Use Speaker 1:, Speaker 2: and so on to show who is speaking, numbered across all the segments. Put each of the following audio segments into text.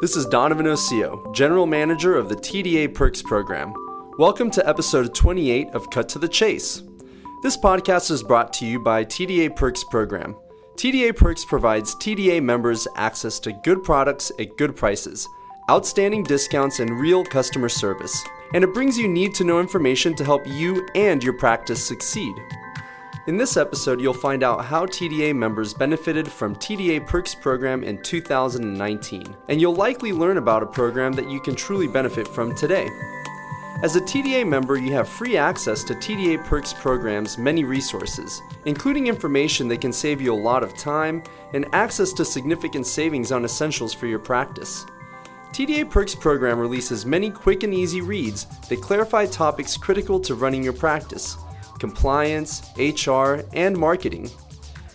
Speaker 1: This is Donovan Osio, General Manager of the TDA Perks Program. Welcome to episode 28 of Cut to the Chase. This podcast is brought to you by TDA Perks Program. TDA Perks provides TDA members access to good products at good prices, outstanding discounts, and real customer service. And it brings you need to know information to help you and your practice succeed. In this episode, you'll find out how TDA members benefited from TDA Perks program in 2019, and you'll likely learn about a program that you can truly benefit from today. As a TDA member, you have free access to TDA Perks program's many resources, including information that can save you a lot of time and access to significant savings on essentials for your practice. TDA Perks program releases many quick and easy reads that clarify topics critical to running your practice compliance, HR, and marketing.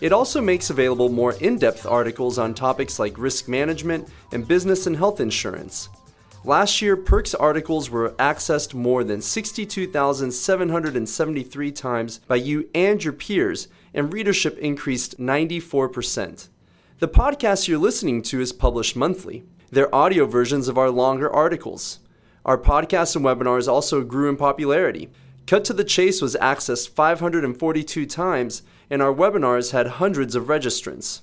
Speaker 1: It also makes available more in depth articles on topics like risk management and business and health insurance. Last year, Perks articles were accessed more than 62,773 times by you and your peers, and readership increased 94%. The podcast you're listening to is published monthly. They're audio versions of our longer articles. Our podcasts and webinars also grew in popularity. Cut to the Chase was accessed 542 times, and our webinars had hundreds of registrants.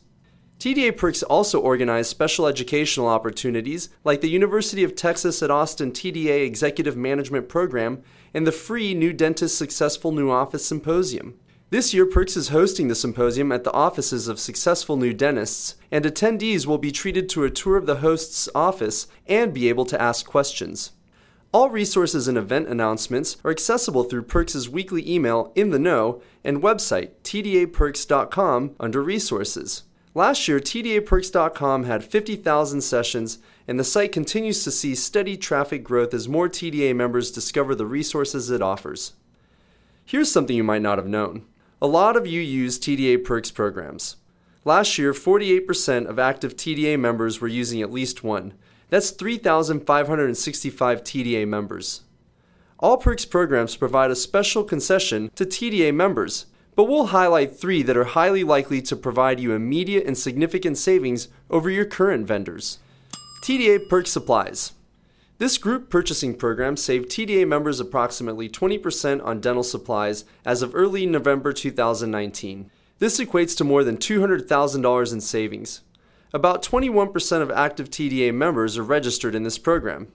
Speaker 1: TDA Perks also organized special educational opportunities like the University of Texas at Austin TDA Executive Management Program and the free New Dentist Successful New Office Symposium. This year, Perks is hosting the symposium at the offices of successful new dentists, and attendees will be treated to a tour of the host's office and be able to ask questions. All resources and event announcements are accessible through Perks' weekly email In the Know and website tdaperks.com under resources. Last year, tdaperks.com had 50,000 sessions, and the site continues to see steady traffic growth as more TDA members discover the resources it offers. Here's something you might not have known. A lot of you use TDA Perks programs. Last year, 48% of active TDA members were using at least one, that's 3,565 TDA members. All Perks programs provide a special concession to TDA members, but we'll highlight three that are highly likely to provide you immediate and significant savings over your current vendors. TDA Perks Supplies. This group purchasing program saved TDA members approximately 20% on dental supplies as of early November 2019. This equates to more than $200,000 in savings. About 21% of active TDA members are registered in this program.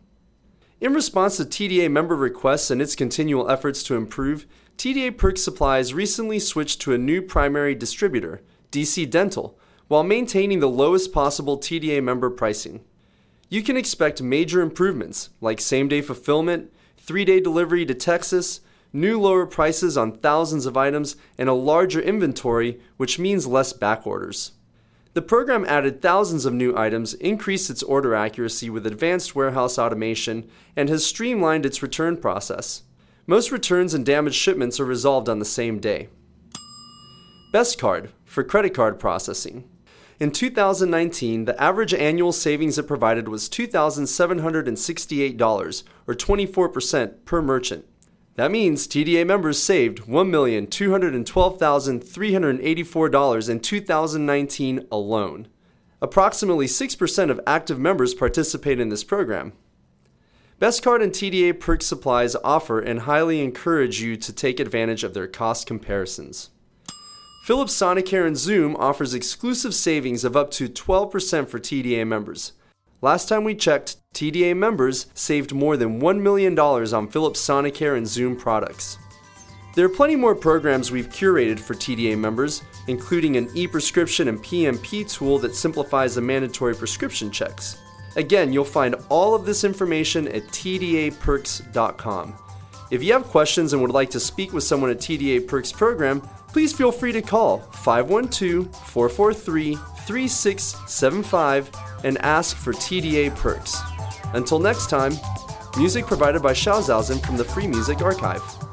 Speaker 1: In response to TDA member requests and its continual efforts to improve, TDA Perks Supplies recently switched to a new primary distributor, DC Dental, while maintaining the lowest possible TDA member pricing. You can expect major improvements like same day fulfillment, three day delivery to Texas, new lower prices on thousands of items, and a larger inventory, which means less back orders. The program added thousands of new items, increased its order accuracy with advanced warehouse automation, and has streamlined its return process. Most returns and damaged shipments are resolved on the same day. Best Card for credit card processing. In 2019, the average annual savings it provided was $2,768, or 24% per merchant. That means TDA members saved $1,212,384 in 2019 alone. Approximately 6% of active members participate in this program. Best Card and TDA Perk Supplies offer and highly encourage you to take advantage of their cost comparisons. Philips Sonicare and Zoom offers exclusive savings of up to 12% for TDA members. Last time we checked, TDA members saved more than $1 million on Philips Sonicare and Zoom products. There are plenty more programs we've curated for TDA members, including an e prescription and PMP tool that simplifies the mandatory prescription checks. Again, you'll find all of this information at tdaperks.com. If you have questions and would like to speak with someone at TDA Perks program, please feel free to call 512 443 3675 and ask for TDA perks. Until next time, music provided by Schauzhausen from the Free Music Archive.